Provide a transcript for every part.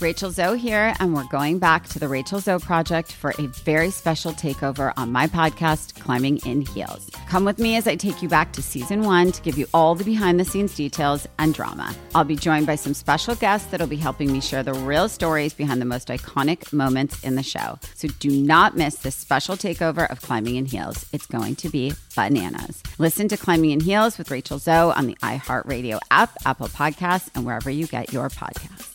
Rachel Zoe here, and we're going back to the Rachel Zoe Project for a very special takeover on my podcast, Climbing in Heels. Come with me as I take you back to season one to give you all the behind the scenes details and drama. I'll be joined by some special guests that'll be helping me share the real stories behind the most iconic moments in the show. So do not miss this special takeover of Climbing in Heels. It's going to be bananas. Listen to Climbing in Heels with Rachel Zoe on the iHeartRadio app, Apple Podcasts, and wherever you get your podcasts.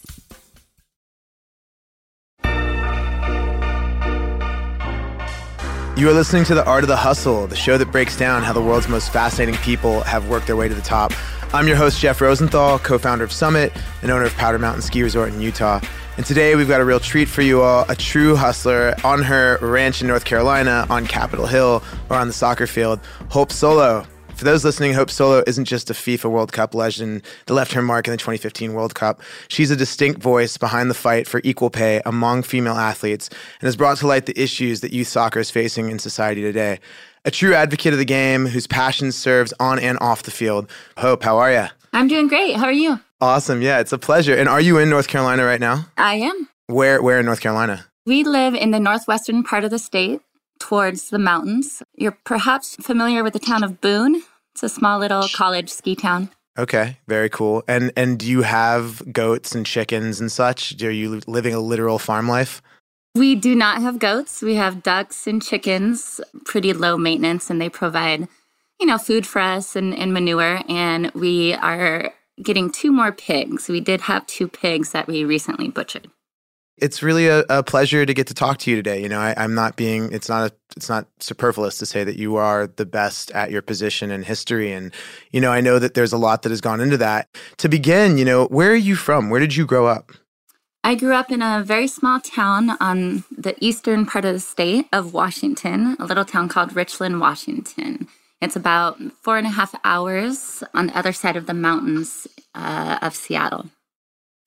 You are listening to The Art of the Hustle, the show that breaks down how the world's most fascinating people have worked their way to the top. I'm your host, Jeff Rosenthal, co founder of Summit and owner of Powder Mountain Ski Resort in Utah. And today we've got a real treat for you all a true hustler on her ranch in North Carolina, on Capitol Hill, or on the soccer field, Hope Solo. For those listening, Hope Solo isn't just a FIFA World Cup legend that left her mark in the 2015 World Cup. She's a distinct voice behind the fight for equal pay among female athletes and has brought to light the issues that youth soccer is facing in society today. A true advocate of the game whose passion serves on and off the field. Hope, how are you? I'm doing great. How are you? Awesome. Yeah, it's a pleasure. And are you in North Carolina right now? I am. Where where in North Carolina? We live in the northwestern part of the state towards the mountains. You're perhaps familiar with the town of Boone. It's a small little college ski town. Okay, very cool. And and do you have goats and chickens and such? Are you living a literal farm life? We do not have goats. We have ducks and chickens, pretty low maintenance, and they provide, you know, food for us and, and manure. And we are getting two more pigs. We did have two pigs that we recently butchered it's really a, a, pleasure to get to talk to you today. You know, I, am not being it's not a, it's not superfluous to say that you are the best at your position in history, and you know, I know that there's a lot that has gone into that. To begin, you know, where are you from? Where did you grow up? I grew up in a very small town on the eastern part of the state of Washington, a little town called Richland, Washington. It's about four and a half hours on the other side of the mountains uh, of Seattle.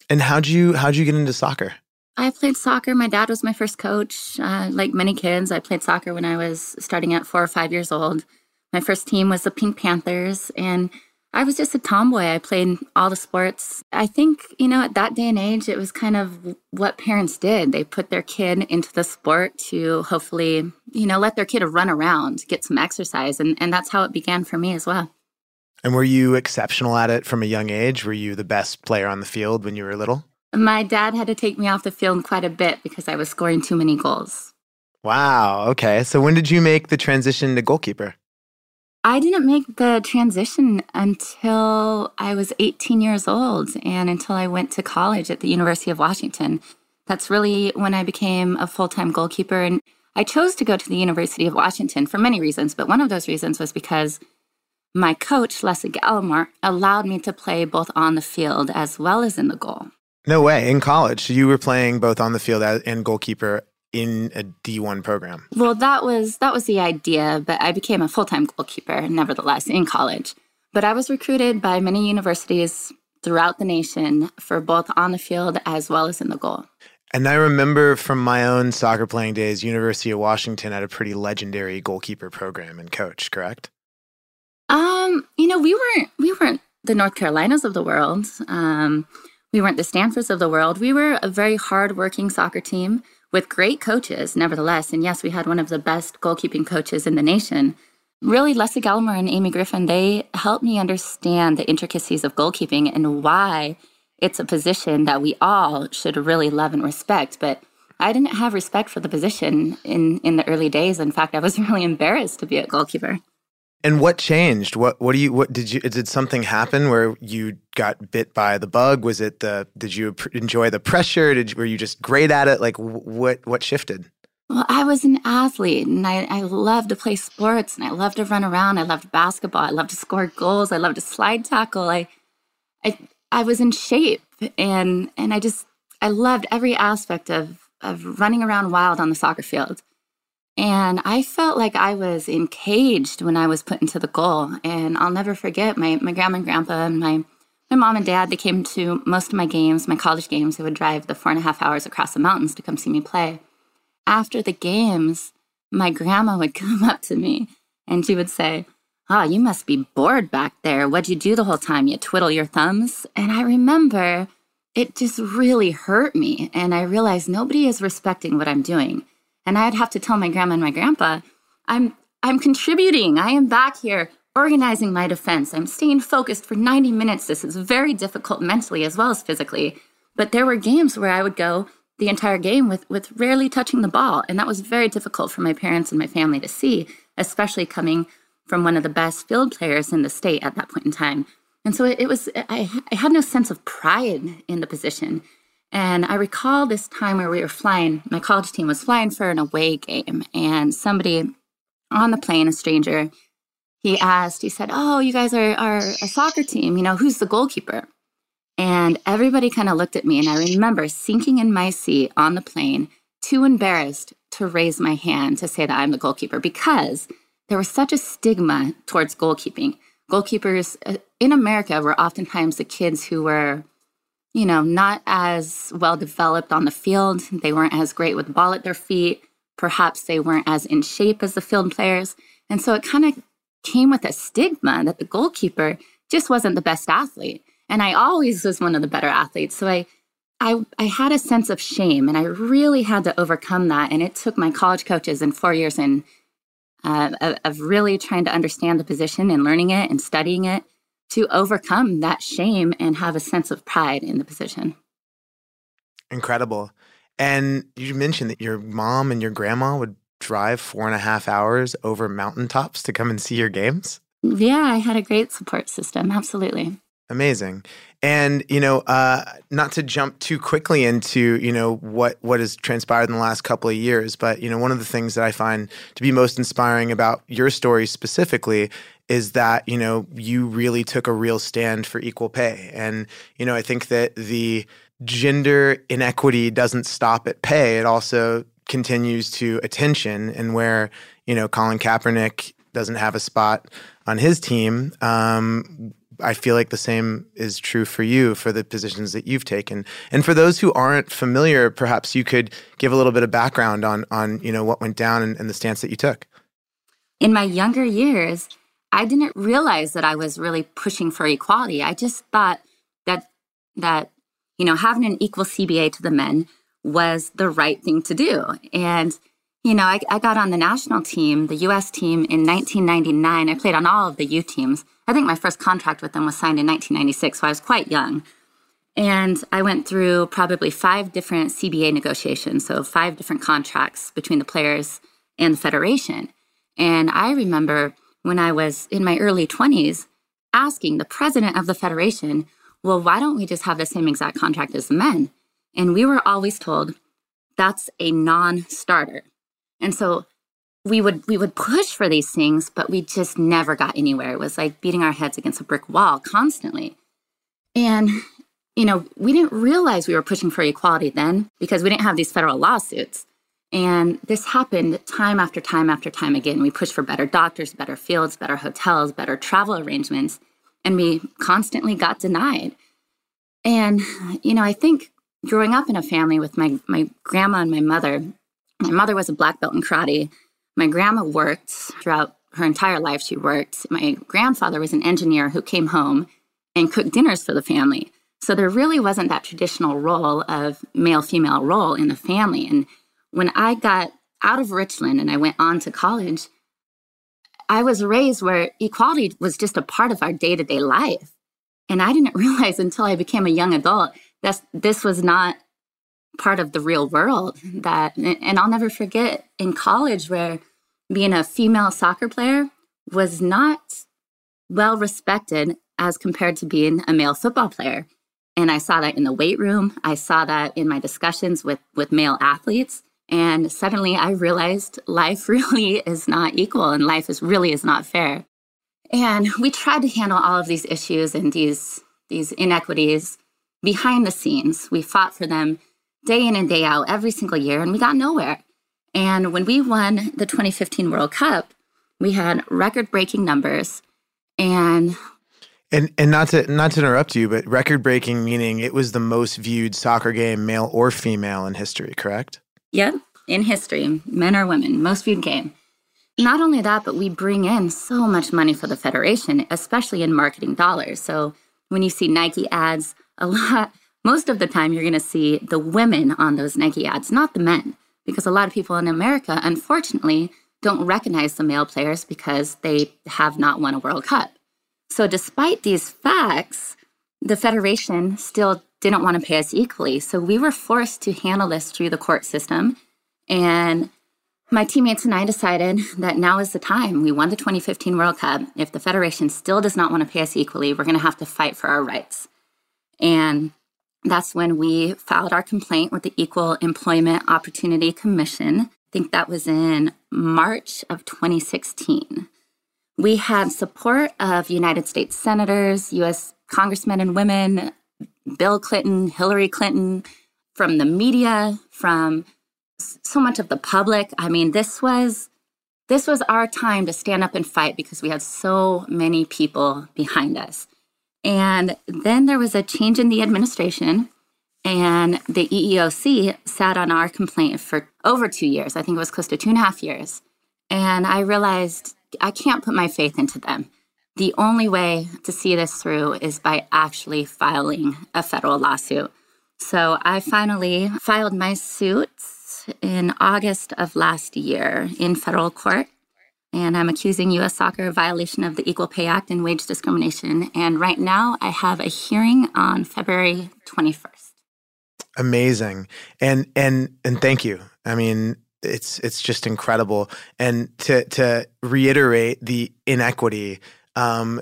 And how'd you how'd you get into soccer? I played soccer. My dad was my first coach. Uh, like many kids, I played soccer when I was starting at four or five years old. My first team was the Pink Panthers, and I was just a tomboy. I played all the sports. I think, you know, at that day and age, it was kind of what parents did. They put their kid into the sport to hopefully, you know, let their kid run around, get some exercise. And, and that's how it began for me as well. And were you exceptional at it from a young age? Were you the best player on the field when you were little? My dad had to take me off the field quite a bit because I was scoring too many goals. Wow. Okay. So when did you make the transition to goalkeeper? I didn't make the transition until I was 18 years old and until I went to college at the University of Washington. That's really when I became a full time goalkeeper. And I chose to go to the University of Washington for many reasons, but one of those reasons was because my coach, Lesle Gallimore, allowed me to play both on the field as well as in the goal. No way. In college, you were playing both on the field and goalkeeper in a D1 program. Well, that was that was the idea, but I became a full-time goalkeeper nevertheless in college. But I was recruited by many universities throughout the nation for both on the field as well as in the goal. And I remember from my own soccer playing days, University of Washington had a pretty legendary goalkeeper program and coach, correct? Um, you know, we weren't we weren't the North Carolinas of the world. Um, we weren't the Stanfords of the world. We were a very hardworking soccer team with great coaches, nevertheless. And yes, we had one of the best goalkeeping coaches in the nation. Really, Lesle Gallimore and Amy Griffin, they helped me understand the intricacies of goalkeeping and why it's a position that we all should really love and respect. But I didn't have respect for the position in, in the early days. In fact, I was really embarrassed to be a goalkeeper. And what changed? What what do you what did you did something happen where you got bit by the bug? Was it the did you enjoy the pressure? Did were you just great at it? Like what what shifted? Well, I was an athlete and I, I love to play sports and I love to run around. I loved basketball. I love to score goals. I love to slide tackle. I, I, I was in shape and, and I just, I loved every aspect of, of running around wild on the soccer field. And I felt like I was encaged when I was put into the goal. And I'll never forget my, my grandma and grandpa and my, my mom and dad, they came to most of my games, my college games. They would drive the four and a half hours across the mountains to come see me play after the games, my grandma would come up to me and she would say, Oh, you must be bored back there. What'd you do the whole time? You twiddle your thumbs? And I remember it just really hurt me. And I realized nobody is respecting what I'm doing. And I'd have to tell my grandma and my grandpa, I'm I'm contributing. I am back here organizing my defense. I'm staying focused for 90 minutes. This is very difficult mentally as well as physically. But there were games where I would go the entire game with with rarely touching the ball and that was very difficult for my parents and my family to see especially coming from one of the best field players in the state at that point in time and so it, it was I, I had no sense of pride in the position and i recall this time where we were flying my college team was flying for an away game and somebody on the plane a stranger he asked he said oh you guys are, are a soccer team you know who's the goalkeeper and everybody kind of looked at me. And I remember sinking in my seat on the plane, too embarrassed to raise my hand to say that I'm the goalkeeper because there was such a stigma towards goalkeeping. Goalkeepers uh, in America were oftentimes the kids who were, you know, not as well developed on the field. They weren't as great with the ball at their feet. Perhaps they weren't as in shape as the field players. And so it kind of came with a stigma that the goalkeeper just wasn't the best athlete. And I always was one of the better athletes. So I, I, I had a sense of shame and I really had to overcome that. And it took my college coaches and four years in uh, of really trying to understand the position and learning it and studying it to overcome that shame and have a sense of pride in the position. Incredible. And you mentioned that your mom and your grandma would drive four and a half hours over mountaintops to come and see your games? Yeah, I had a great support system. Absolutely. Amazing. And you know, uh, not to jump too quickly into you know what what has transpired in the last couple of years, but you know, one of the things that I find to be most inspiring about your story specifically is that you know you really took a real stand for equal pay, and you know, I think that the gender inequity doesn't stop at pay; it also continues to attention, and where you know Colin Kaepernick doesn't have a spot on his team. Um, I feel like the same is true for you for the positions that you've taken. And for those who aren't familiar, perhaps you could give a little bit of background on on you know what went down and, and the stance that you took. In my younger years, I didn't realize that I was really pushing for equality. I just thought that that you know having an equal CBA to the men was the right thing to do. And you know, I, I got on the national team, the U.S. team, in 1999. I played on all of the U teams. I think my first contract with them was signed in 1996, so I was quite young. And I went through probably five different CBA negotiations, so five different contracts between the players and the federation. And I remember when I was in my early 20s asking the president of the federation, well, why don't we just have the same exact contract as the men? And we were always told that's a non starter. And so we would we would push for these things but we just never got anywhere it was like beating our heads against a brick wall constantly and you know we didn't realize we were pushing for equality then because we didn't have these federal lawsuits and this happened time after time after time again we pushed for better doctors better fields better hotels better travel arrangements and we constantly got denied and you know i think growing up in a family with my my grandma and my mother my mother was a black belt in karate my grandma worked throughout her entire life. She worked. My grandfather was an engineer who came home and cooked dinners for the family. So there really wasn't that traditional role of male female role in the family. And when I got out of Richland and I went on to college, I was raised where equality was just a part of our day to day life. And I didn't realize until I became a young adult that this was not part of the real world. That, and I'll never forget in college where being a female soccer player was not well respected as compared to being a male football player. And I saw that in the weight room. I saw that in my discussions with, with male athletes. And suddenly I realized life really is not equal and life is really is not fair. And we tried to handle all of these issues and these, these inequities behind the scenes. We fought for them day in and day out every single year, and we got nowhere. And when we won the 2015 World Cup, we had record breaking numbers. And and and not to not to interrupt you, but record breaking meaning it was the most viewed soccer game, male or female, in history, correct? Yep, in history, men or women, most viewed game. Not only that, but we bring in so much money for the federation, especially in marketing dollars. So when you see Nike ads, a lot, most of the time, you're going to see the women on those Nike ads, not the men, because a lot of people in America, unfortunately, don't recognize the male players because they have not won a World Cup. So, despite these facts, the Federation still didn't want to pay us equally. So, we were forced to handle this through the court system. And my teammates and I decided that now is the time. We won the 2015 World Cup. If the Federation still does not want to pay us equally, we're going to have to fight for our rights. And that's when we filed our complaint with the Equal Employment Opportunity Commission. I think that was in March of 2016. We had support of United States senators, US congressmen and women, Bill Clinton, Hillary Clinton, from the media, from so much of the public. I mean, this was this was our time to stand up and fight because we had so many people behind us. And then there was a change in the administration, and the EEOC sat on our complaint for over two years. I think it was close to two and a half years. And I realized I can't put my faith into them. The only way to see this through is by actually filing a federal lawsuit. So I finally filed my suit in August of last year in federal court. And I'm accusing US Soccer of violation of the Equal Pay Act and wage discrimination. And right now I have a hearing on February 21st. Amazing. And and and thank you. I mean, it's it's just incredible. And to to reiterate the inequity, um,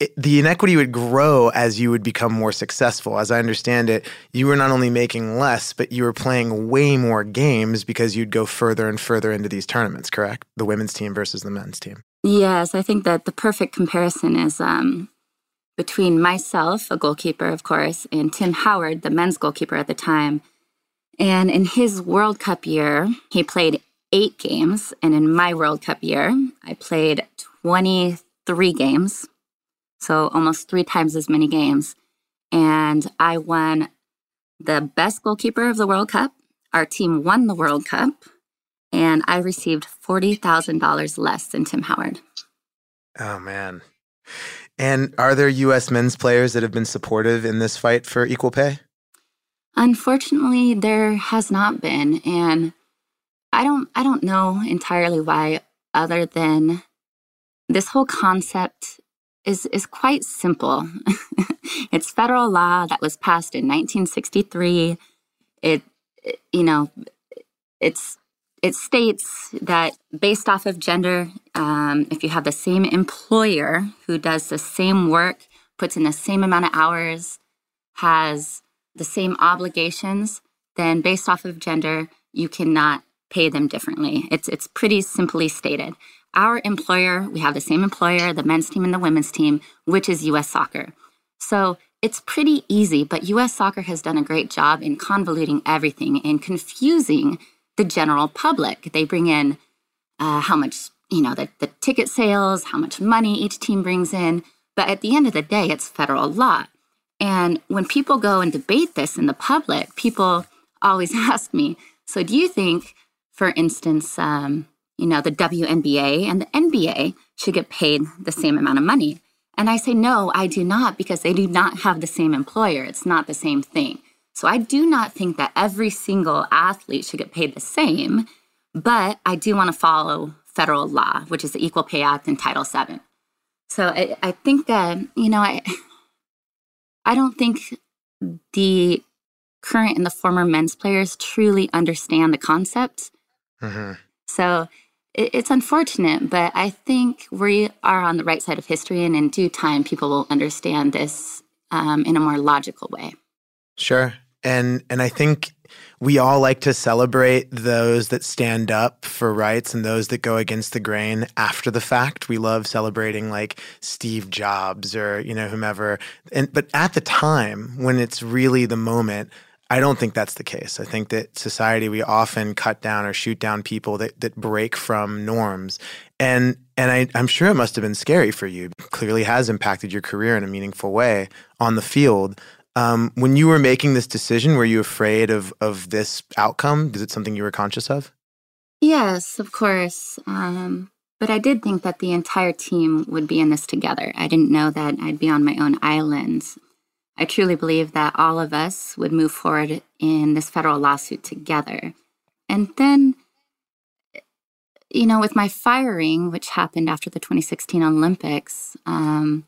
it, the inequity would grow as you would become more successful. As I understand it, you were not only making less, but you were playing way more games because you'd go further and further into these tournaments. Correct? The women's team versus the men's team. Yes, I think that the perfect comparison is um, between myself, a goalkeeper, of course, and Tim Howard, the men's goalkeeper at the time and in his World Cup year, he played eight games. And in my World Cup year, I played 23 games. So almost three times as many games. And I won the best goalkeeper of the World Cup. Our team won the World Cup. And I received $40,000 less than Tim Howard. Oh, man. And are there U.S. men's players that have been supportive in this fight for equal pay? Unfortunately, there has not been, and I don't I don't know entirely why other than this whole concept is is quite simple. it's federal law that was passed in 1963. It, you know, it's it states that based off of gender, um, if you have the same employer who does the same work, puts in the same amount of hours, has the same obligations, then based off of gender, you cannot pay them differently. It's it's pretty simply stated. Our employer, we have the same employer, the men's team and the women's team, which is US Soccer. So it's pretty easy, but US Soccer has done a great job in convoluting everything and confusing the general public. They bring in uh, how much, you know, the, the ticket sales, how much money each team brings in. But at the end of the day, it's federal law. And when people go and debate this in the public, people always ask me, so do you think, for instance, um, you know, the WNBA and the NBA should get paid the same amount of money? And I say, no, I do not, because they do not have the same employer. It's not the same thing. So I do not think that every single athlete should get paid the same, but I do want to follow federal law, which is the Equal Pay Act and Title VII. So I, I think, uh, you know, I, I don't think the current and the former men's players truly understand the concept. Mm-hmm. So it's unfortunate, but I think we are on the right side of history, and in due time, people will understand this um, in a more logical way. Sure, and and I think we all like to celebrate those that stand up for rights and those that go against the grain after the fact. We love celebrating like Steve Jobs or you know whomever. And but at the time when it's really the moment, I don't think that's the case. I think that society we often cut down or shoot down people that that break from norms. And and I, I'm sure it must have been scary for you. It Clearly has impacted your career in a meaningful way on the field. Um, when you were making this decision, were you afraid of of this outcome? Is it something you were conscious of? Yes, of course. Um, but I did think that the entire team would be in this together. I didn't know that I'd be on my own island. I truly believe that all of us would move forward in this federal lawsuit together. And then, you know, with my firing, which happened after the 2016 Olympics, um,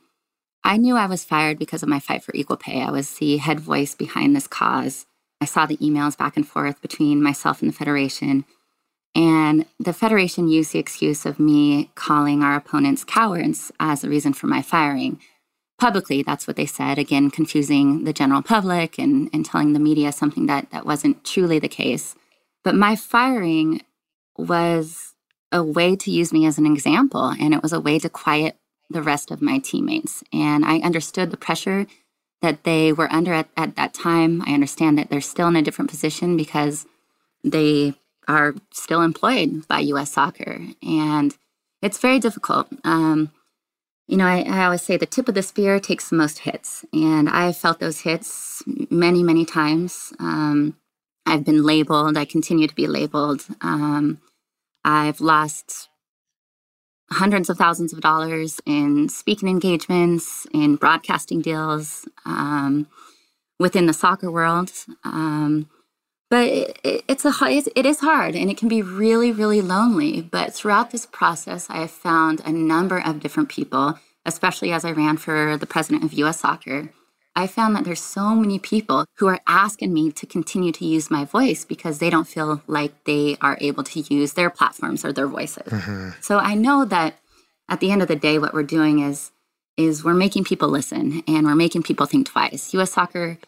I knew I was fired because of my fight for equal pay. I was the head voice behind this cause. I saw the emails back and forth between myself and the Federation. And the Federation used the excuse of me calling our opponents cowards as a reason for my firing publicly that's what they said again confusing the general public and, and telling the media something that that wasn't truly the case. But my firing was a way to use me as an example and it was a way to quiet the rest of my teammates. And i understood the pressure that they were under at, at that time. I understand that they're still in a different position because they are still employed by us soccer and it's very difficult. Um, you know, I, I, always say the tip of the spear takes the most hits. And I've felt those hits many, many times. Um, I've been labeled, I continue to be labeled. Um, I've lost hundreds of thousands of dollars in speaking engagements, in broadcasting deals um, within the soccer world. Um, but it, it's a it is hard and it can be really really lonely. But throughout this process i have found a number of different people especially as i ran for the president of us soccer. I found that there's so many people who are asking me to continue to use my voice because they don't feel like they are able to use their platforms or their voices. Mm-hmm. so i know that at the end of the day what we're doing is is we're making people listen and we're making people think twice. Us soccer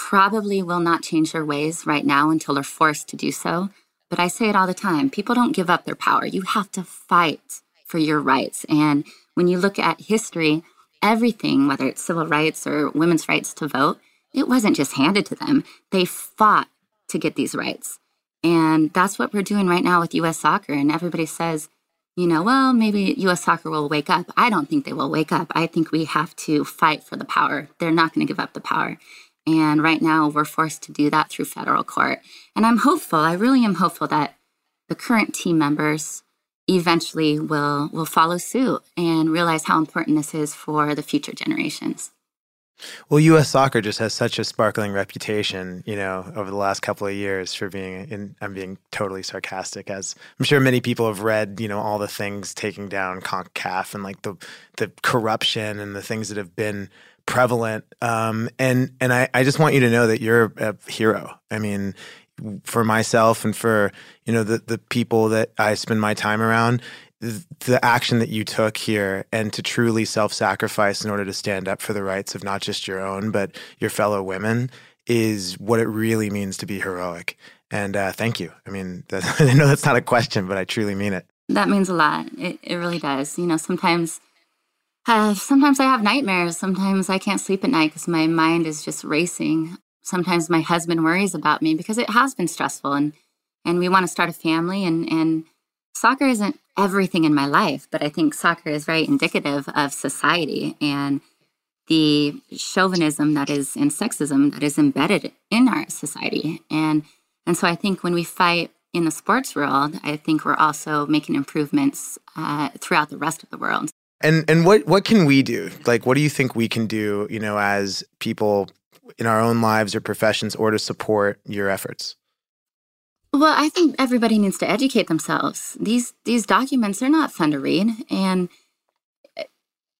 probably will not change their ways right now until they're forced to do so. But I say it all the time people don't give up their power. You have to fight for your rights. And when you look at history, everything, whether it's civil rights or women's rights to vote, it wasn't just handed to them. They fought to get these rights. And that's what we're doing right now with US soccer. And everybody says, you know, well, maybe US soccer will wake up. I don't think they will wake up. I think we have to fight for the power. They're not going to give up the power. And right now, we're forced to do that through federal court. And I'm hopeful, I really am hopeful that the current team members eventually will, will follow suit and realize how important this is for the future generations. Well, U.S. soccer just has such a sparkling reputation, you know, over the last couple of years for being, in, I'm being totally sarcastic, as I'm sure many people have read, you know, all the things taking down CONCACAF and like the the corruption and the things that have been prevalent. Um, and and I, I just want you to know that you're a hero. I mean, for myself and for you know the the people that I spend my time around, the action that you took here and to truly self-sacrifice in order to stand up for the rights of not just your own but your fellow women is what it really means to be heroic. And uh, thank you. I mean, I know that's not a question, but I truly mean it. That means a lot. It, it really does. You know, sometimes uh, sometimes I have nightmares. Sometimes I can't sleep at night because my mind is just racing. Sometimes my husband worries about me because it has been stressful and and we want to start a family and and soccer isn't everything in my life, but I think soccer is very indicative of society and the chauvinism that is and sexism that is embedded in our society. And and so I think when we fight in the sports world, I think we're also making improvements uh, throughout the rest of the world. And and what what can we do? Like, what do you think we can do? You know, as people in our own lives or professions, or to support your efforts. Well, I think everybody needs to educate themselves. These these documents are not fun to read, and eh,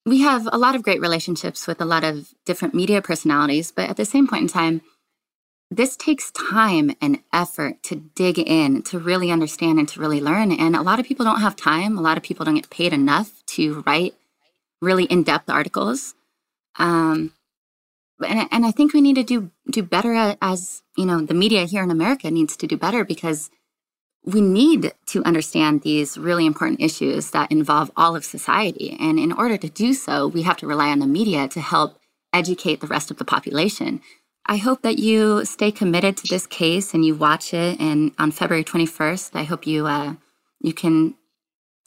we have a lot of great relationships with a lot of different media personalities, but at the same point in time, this takes time and effort to dig in, to really understand and to really learn. And a lot of people don't have time. A lot of people don't get paid enough to write really in depth articles. Um, and, and I think we need to do do better as you know the media here in America needs to do better because we need to understand these really important issues that involve all of society. And in order to do so, we have to rely on the media to help educate the rest of the population. I hope that you stay committed to this case and you watch it. And on February 21st, I hope you uh, you can,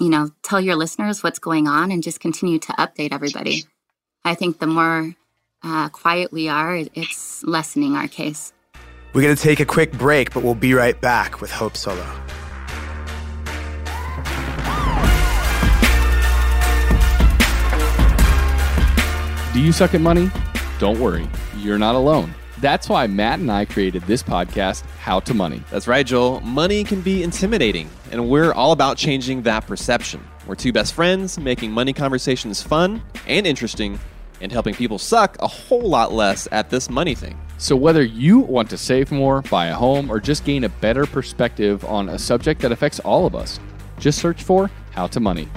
you know, tell your listeners what's going on and just continue to update everybody. I think the more uh, quiet we are, it's lessening our case. We're going to take a quick break, but we'll be right back with Hope Solo. Do you suck at money? Don't worry, you're not alone. That's why Matt and I created this podcast, How to Money. That's right, Joel. Money can be intimidating, and we're all about changing that perception. We're two best friends, making money conversations fun and interesting, and helping people suck a whole lot less at this money thing. So, whether you want to save more, buy a home, or just gain a better perspective on a subject that affects all of us, just search for How to Money.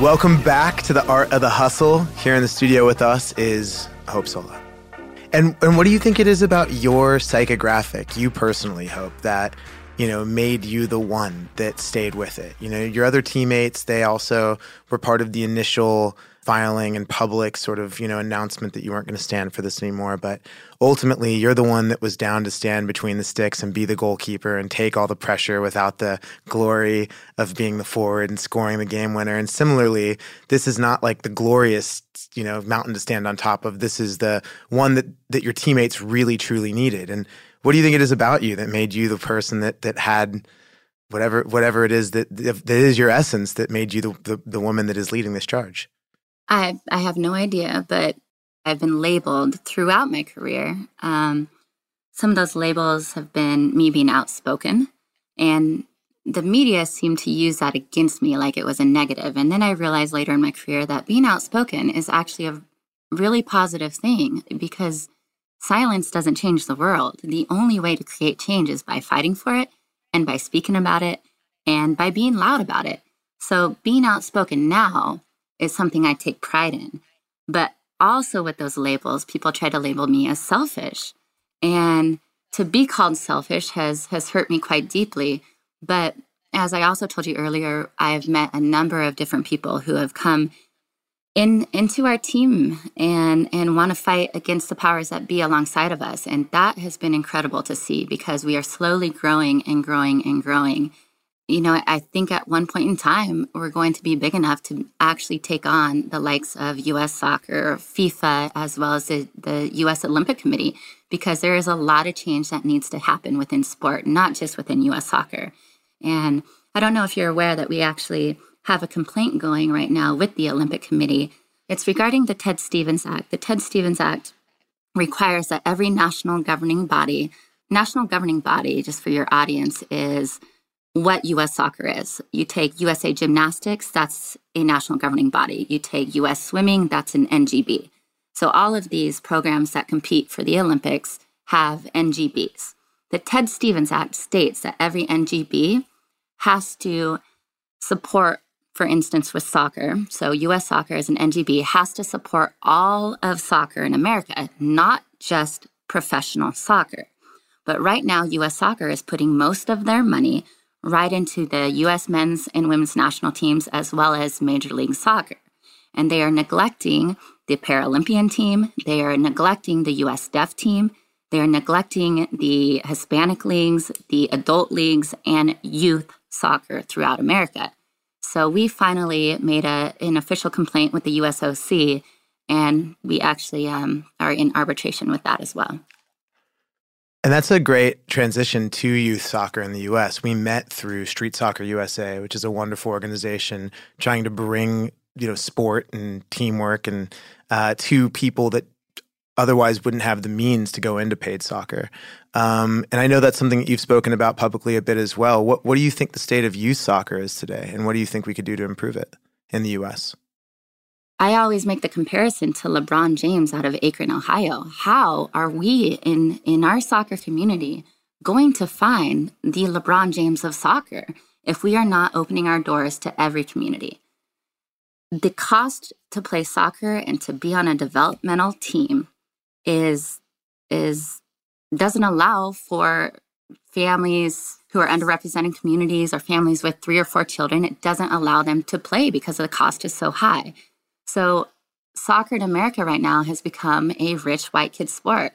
Welcome back to the Art of the Hustle. Here in the studio with us is Hope Solo. And and what do you think it is about your psychographic, you personally, Hope, that you know made you the one that stayed with it? You know, your other teammates, they also were part of the initial filing and public sort of you know announcement that you weren't going to stand for this anymore but ultimately you're the one that was down to stand between the sticks and be the goalkeeper and take all the pressure without the glory of being the forward and scoring the game winner. And similarly this is not like the glorious you know mountain to stand on top of. This is the one that that your teammates really truly needed. And what do you think it is about you that made you the person that that had whatever whatever it is that that is your essence that made you the, the, the woman that is leading this charge I I have no idea, but I've been labeled throughout my career. Um, some of those labels have been me being outspoken, and the media seemed to use that against me like it was a negative. And then I realized later in my career that being outspoken is actually a really positive thing because silence doesn't change the world. The only way to create change is by fighting for it and by speaking about it and by being loud about it. So being outspoken now is something I take pride in. But also with those labels, people try to label me as selfish. And to be called selfish has has hurt me quite deeply. But as I also told you earlier, I've met a number of different people who have come in into our team and and want to fight against the powers that be alongside of us. And that has been incredible to see because we are slowly growing and growing and growing you know, I think at one point in time, we're going to be big enough to actually take on the likes of US soccer, FIFA, as well as the, the US Olympic Committee, because there is a lot of change that needs to happen within sport, not just within US soccer. And I don't know if you're aware that we actually have a complaint going right now with the Olympic Committee. It's regarding the Ted Stevens Act. The Ted Stevens Act requires that every national governing body, national governing body, just for your audience, is what US soccer is. You take USA Gymnastics, that's a national governing body. You take US Swimming, that's an NGB. So all of these programs that compete for the Olympics have NGBs. The Ted Stevens Act states that every NGB has to support, for instance, with soccer. So US soccer as an NGB has to support all of soccer in America, not just professional soccer. But right now, US soccer is putting most of their money right into the US men's and women's national teams as well as Major League Soccer. And they are neglecting the Paralympian team, they are neglecting the US Deaf team, they are neglecting the Hispanic leagues, the adult leagues, and youth soccer throughout America. So we finally made a, an official complaint with the USOC, and we actually um, are in arbitration with that as well. And that's a great transition to youth soccer in the US. We met through Street Soccer USA, which is a wonderful organization trying to bring, you know, sport and teamwork and uh, to people that otherwise wouldn't have the means to go into paid soccer. Um, and I know that's something that you've spoken about publicly a bit as well. What what do you think the state of youth soccer is today, and what do you think we could do to improve it in the U.S.? I always make the comparison to LeBron James out of Akron, Ohio. How are we in in our soccer community going to find the LeBron James of soccer if we are not opening our doors to every community? The cost to play soccer and to be on a developmental team is is doesn't allow for families who are underrepresented communities or families with three or four children, it doesn't allow them to play because the cost is so high. So, soccer in America right now has become a rich white kid sport.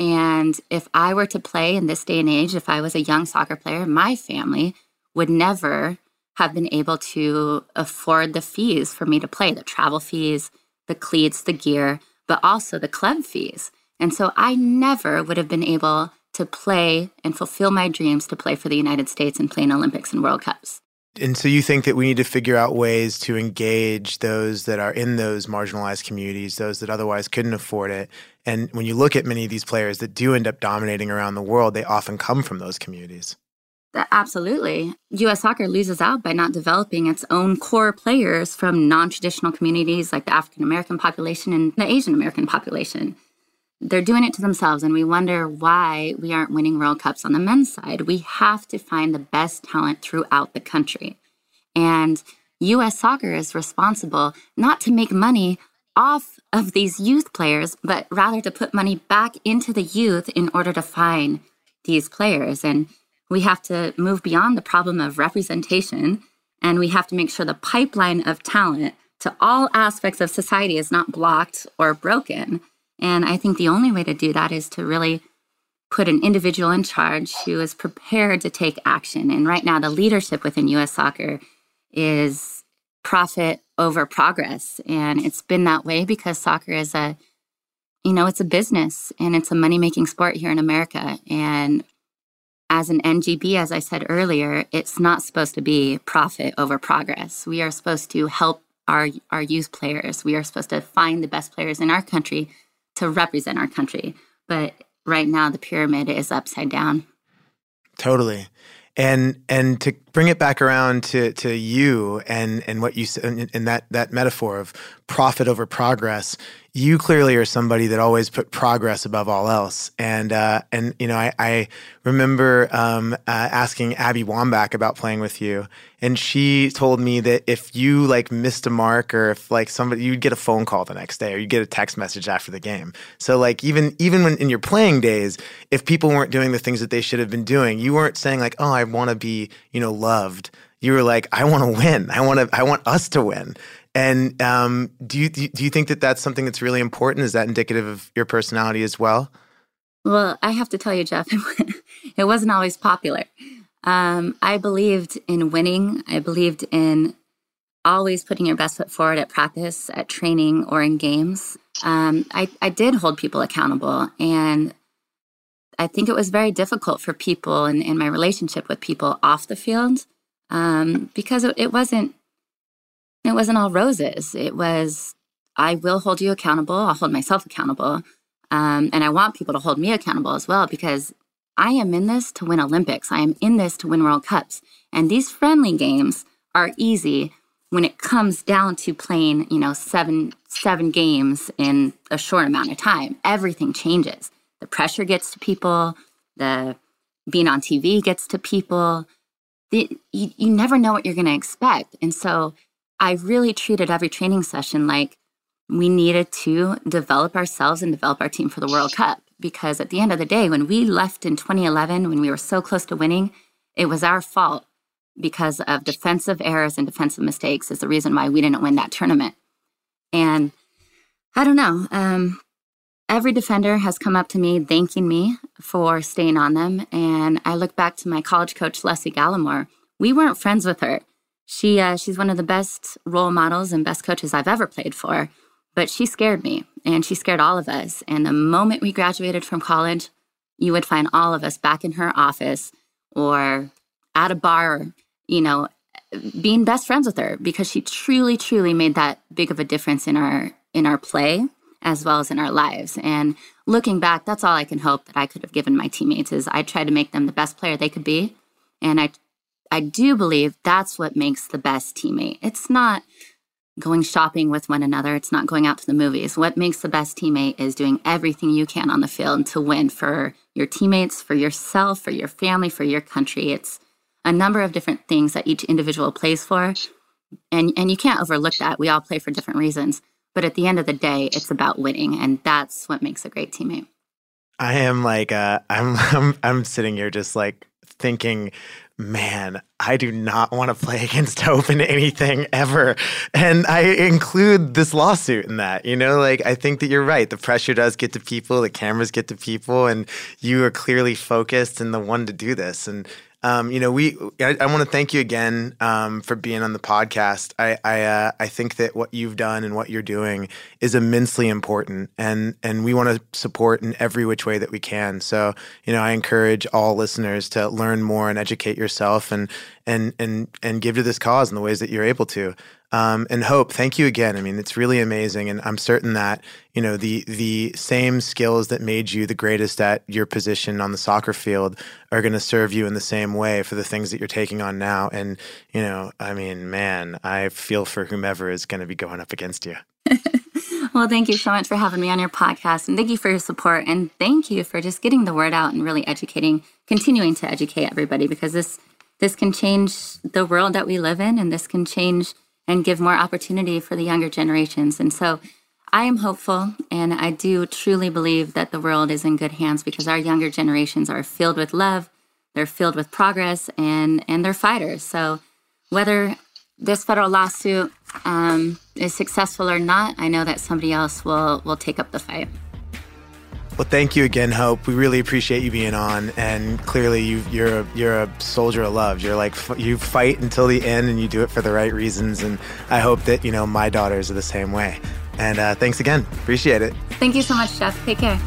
And if I were to play in this day and age, if I was a young soccer player, my family would never have been able to afford the fees for me to play the travel fees, the cleats, the gear, but also the club fees. And so I never would have been able to play and fulfill my dreams to play for the United States and play in Olympics and World Cups. And so you think that we need to figure out ways to engage those that are in those marginalized communities, those that otherwise couldn't afford it. And when you look at many of these players that do end up dominating around the world, they often come from those communities. Absolutely. US soccer loses out by not developing its own core players from non traditional communities like the African American population and the Asian American population. They're doing it to themselves, and we wonder why we aren't winning World Cups on the men's side. We have to find the best talent throughout the country. And US soccer is responsible not to make money off of these youth players, but rather to put money back into the youth in order to find these players. And we have to move beyond the problem of representation and we have to make sure the pipeline of talent to all aspects of society is not blocked or broken. And I think the only way to do that is to really put an individual in charge who is prepared to take action. And right now, the leadership within US soccer is profit over progress. And it's been that way because soccer is a, you know, it's a business and it's a money making sport here in America. And as an NGB, as I said earlier, it's not supposed to be profit over progress. We are supposed to help our, our youth players. We are supposed to find the best players in our country to represent our country. But right now, the pyramid is upside down. Totally. And and to bring it back around to to you and and what you said in that that metaphor of profit over progress, you clearly are somebody that always put progress above all else. And uh, and you know, I, I remember um, uh, asking Abby Wambach about playing with you, and she told me that if you like missed a mark or if like somebody, you'd get a phone call the next day or you'd get a text message after the game. So like even even when in your playing days, if people weren't doing the things that they should have been doing, you weren't saying like, oh, I want to be you know loved. You were like, I want to win. I want to. I want us to win. And um, do you do you think that that's something that's really important? Is that indicative of your personality as well? Well, I have to tell you, Jeff, it wasn't always popular. Um, I believed in winning. I believed in always putting your best foot forward at practice, at training, or in games. Um, I, I did hold people accountable, and I think it was very difficult for people in, in my relationship with people off the field um, because it, it wasn't it wasn't all roses. It was, I will hold you accountable. I'll hold myself accountable. Um, and I want people to hold me accountable as well because I am in this to win Olympics. I am in this to win World Cups. And these friendly games are easy when it comes down to playing, you know, seven seven games in a short amount of time. Everything changes. The pressure gets to people. The being on TV gets to people. The, you, you never know what you're going to expect. And so I really treated every training session like we needed to develop ourselves and develop our team for the World Cup. Because at the end of the day, when we left in 2011, when we were so close to winning, it was our fault because of defensive errors and defensive mistakes, is the reason why we didn't win that tournament. And I don't know. Um, every defender has come up to me thanking me for staying on them. And I look back to my college coach, Lesle Gallimore. We weren't friends with her. She uh, she's one of the best role models and best coaches I've ever played for. But she scared me, and she scared all of us. And the moment we graduated from college, you would find all of us back in her office or at a bar, you know, being best friends with her because she truly, truly made that big of a difference in our in our play as well as in our lives. And looking back, that's all I can hope that I could have given my teammates is I tried to make them the best player they could be. And I I do believe that's what makes the best teammate. It's not going shopping with one another, it's not going out to the movies. What makes the best teammate is doing everything you can on the field to win for your teammates, for yourself, for your family, for your country. It's a number of different things that each individual plays for. And and you can't overlook that. We all play for different reasons. But at the end of the day, it's about winning, and that's what makes a great teammate. I am like, uh, I'm, I'm, I'm sitting here just like thinking, man, I do not want to play against Hope in anything ever. And I include this lawsuit in that, you know, like I think that you're right. The pressure does get to people, the cameras get to people, and you are clearly focused and the one to do this. And um, you know, we. I, I want to thank you again um, for being on the podcast. I I, uh, I think that what you've done and what you're doing is immensely important, and and we want to support in every which way that we can. So, you know, I encourage all listeners to learn more and educate yourself, and and and and give to this cause in the ways that you're able to. Um, and Hope, thank you again. I mean, it's really amazing, and I'm certain that you know the the same skills that made you the greatest at your position on the soccer field are going to serve you in the same way for the things that you're taking on now. And you know, I mean, man, I feel for whomever is going to be going up against you. well, thank you so much for having me on your podcast, and thank you for your support, and thank you for just getting the word out and really educating, continuing to educate everybody because this this can change the world that we live in, and this can change and give more opportunity for the younger generations. And so I am hopeful, and I do truly believe that the world is in good hands because our younger generations are filled with love, they're filled with progress, and and they're fighters. So whether this federal lawsuit um, is successful or not, I know that somebody else will will take up the fight. Well, thank you again, Hope. We really appreciate you being on, and clearly you, you're a, you're a soldier of love. You're like you fight until the end, and you do it for the right reasons. And I hope that you know my daughters are the same way. And uh, thanks again. Appreciate it. Thank you so much, Jeff. Take care.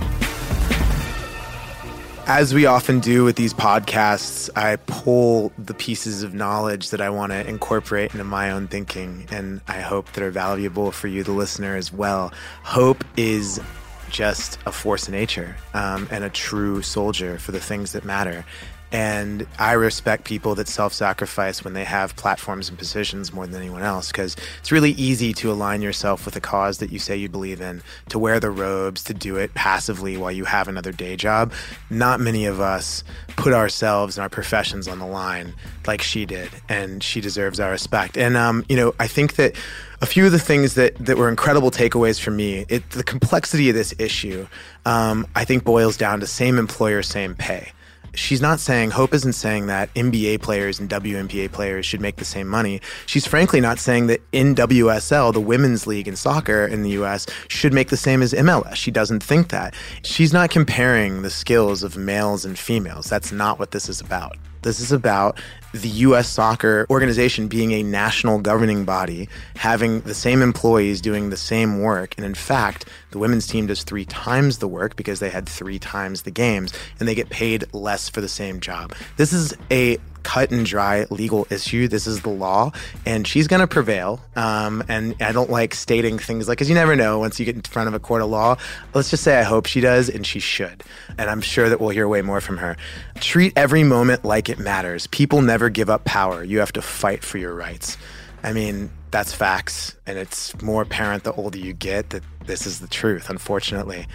As we often do with these podcasts, I pull the pieces of knowledge that I want to incorporate into my own thinking, and I hope that are valuable for you, the listener, as well. Hope is just a force of nature um, and a true soldier for the things that matter. And I respect people that self sacrifice when they have platforms and positions more than anyone else because it's really easy to align yourself with a cause that you say you believe in, to wear the robes, to do it passively while you have another day job. Not many of us put ourselves and our professions on the line like she did, and she deserves our respect. And, um, you know, I think that a few of the things that, that were incredible takeaways for me, it, the complexity of this issue, um, I think boils down to same employer, same pay she's not saying, Hope isn't saying that NBA players and WNBA players should make the same money. She's frankly not saying that NWSL, the women's league in soccer in the US, should make the same as MLS. She doesn't think that. She's not comparing the skills of males and females. That's not what this is about. This is about the U.S. soccer organization being a national governing body, having the same employees doing the same work. And in fact, the women's team does three times the work because they had three times the games and they get paid less for the same job. This is a cut and dry legal issue. This is the law, and she's going to prevail. Um, and I don't like stating things like, because you never know once you get in front of a court of law. Let's just say I hope she does, and she should. And I'm sure that we'll hear way more from her. Treat every moment like it matters. People never give up power. You have to fight for your rights. I mean, that's facts, and it's more apparent the older you get that this is the truth, unfortunately.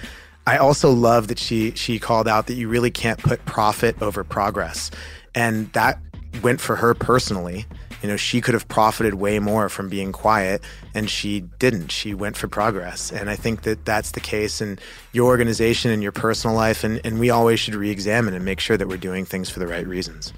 I also love that she she called out that you really can't put profit over progress. And that went for her personally. You know, she could have profited way more from being quiet, and she didn't. She went for progress. And I think that that's the case in your organization and your personal life. And, and we always should re examine and make sure that we're doing things for the right reasons.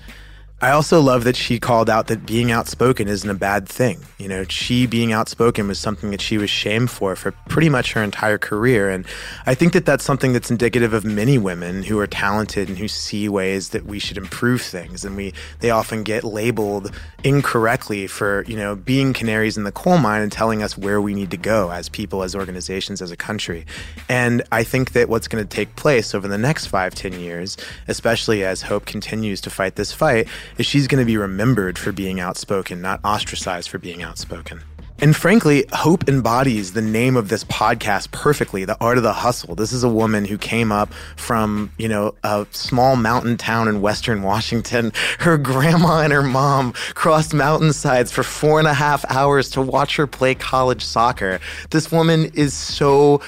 I also love that she called out that being outspoken isn't a bad thing. You know, she being outspoken was something that she was shamed for for pretty much her entire career. And I think that that's something that's indicative of many women who are talented and who see ways that we should improve things. And we, they often get labeled incorrectly for, you know, being canaries in the coal mine and telling us where we need to go as people, as organizations, as a country. And I think that what's going to take place over the next five, ten years, especially as Hope continues to fight this fight, is she's going to be remembered for being outspoken, not ostracized for being outspoken. And frankly, Hope embodies the name of this podcast perfectly, The Art of the Hustle. This is a woman who came up from, you know, a small mountain town in Western Washington. Her grandma and her mom crossed mountainsides for four and a half hours to watch her play college soccer. This woman is so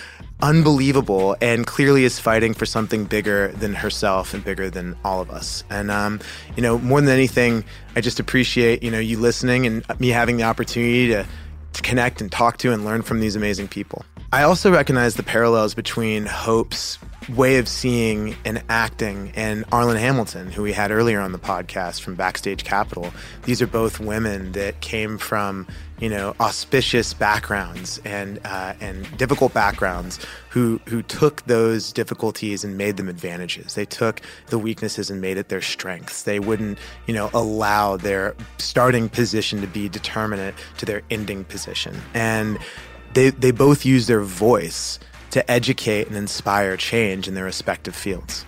unbelievable and clearly is fighting for something bigger than herself and bigger than all of us. And um, you know, more than anything, I just appreciate you know you listening and me having the opportunity to to connect and talk to and learn from these amazing people. I also recognize the parallels between Hope's way of seeing and acting and Arlan Hamilton, who we had earlier on the podcast from Backstage Capital. These are both women that came from, you know, auspicious backgrounds and uh, and difficult backgrounds who who took those difficulties and made them advantages. They took the weaknesses and made it their strengths. They wouldn't, you know, allow their starting position to be determinate to their ending position. And they they both use their voice to educate and inspire change in their respective fields.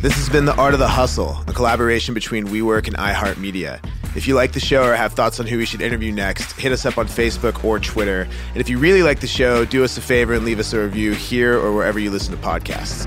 This has been The Art of the Hustle, a collaboration between WeWork and iHeartMedia. If you like the show or have thoughts on who we should interview next, hit us up on Facebook or Twitter. And if you really like the show, do us a favor and leave us a review here or wherever you listen to podcasts.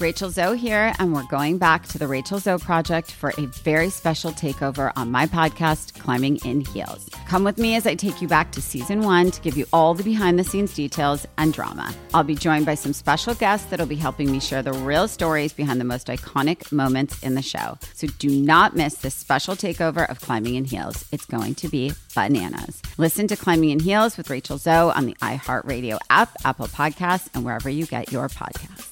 Rachel Zoe here, and we're going back to the Rachel Zoe Project for a very special takeover on my podcast, Climbing in Heels. Come with me as I take you back to season one to give you all the behind the scenes details and drama. I'll be joined by some special guests that'll be helping me share the real stories behind the most iconic moments in the show. So do not miss this special takeover of Climbing in Heels. It's going to be bananas. Listen to Climbing in Heels with Rachel Zoe on the iHeartRadio app, Apple Podcasts, and wherever you get your podcasts.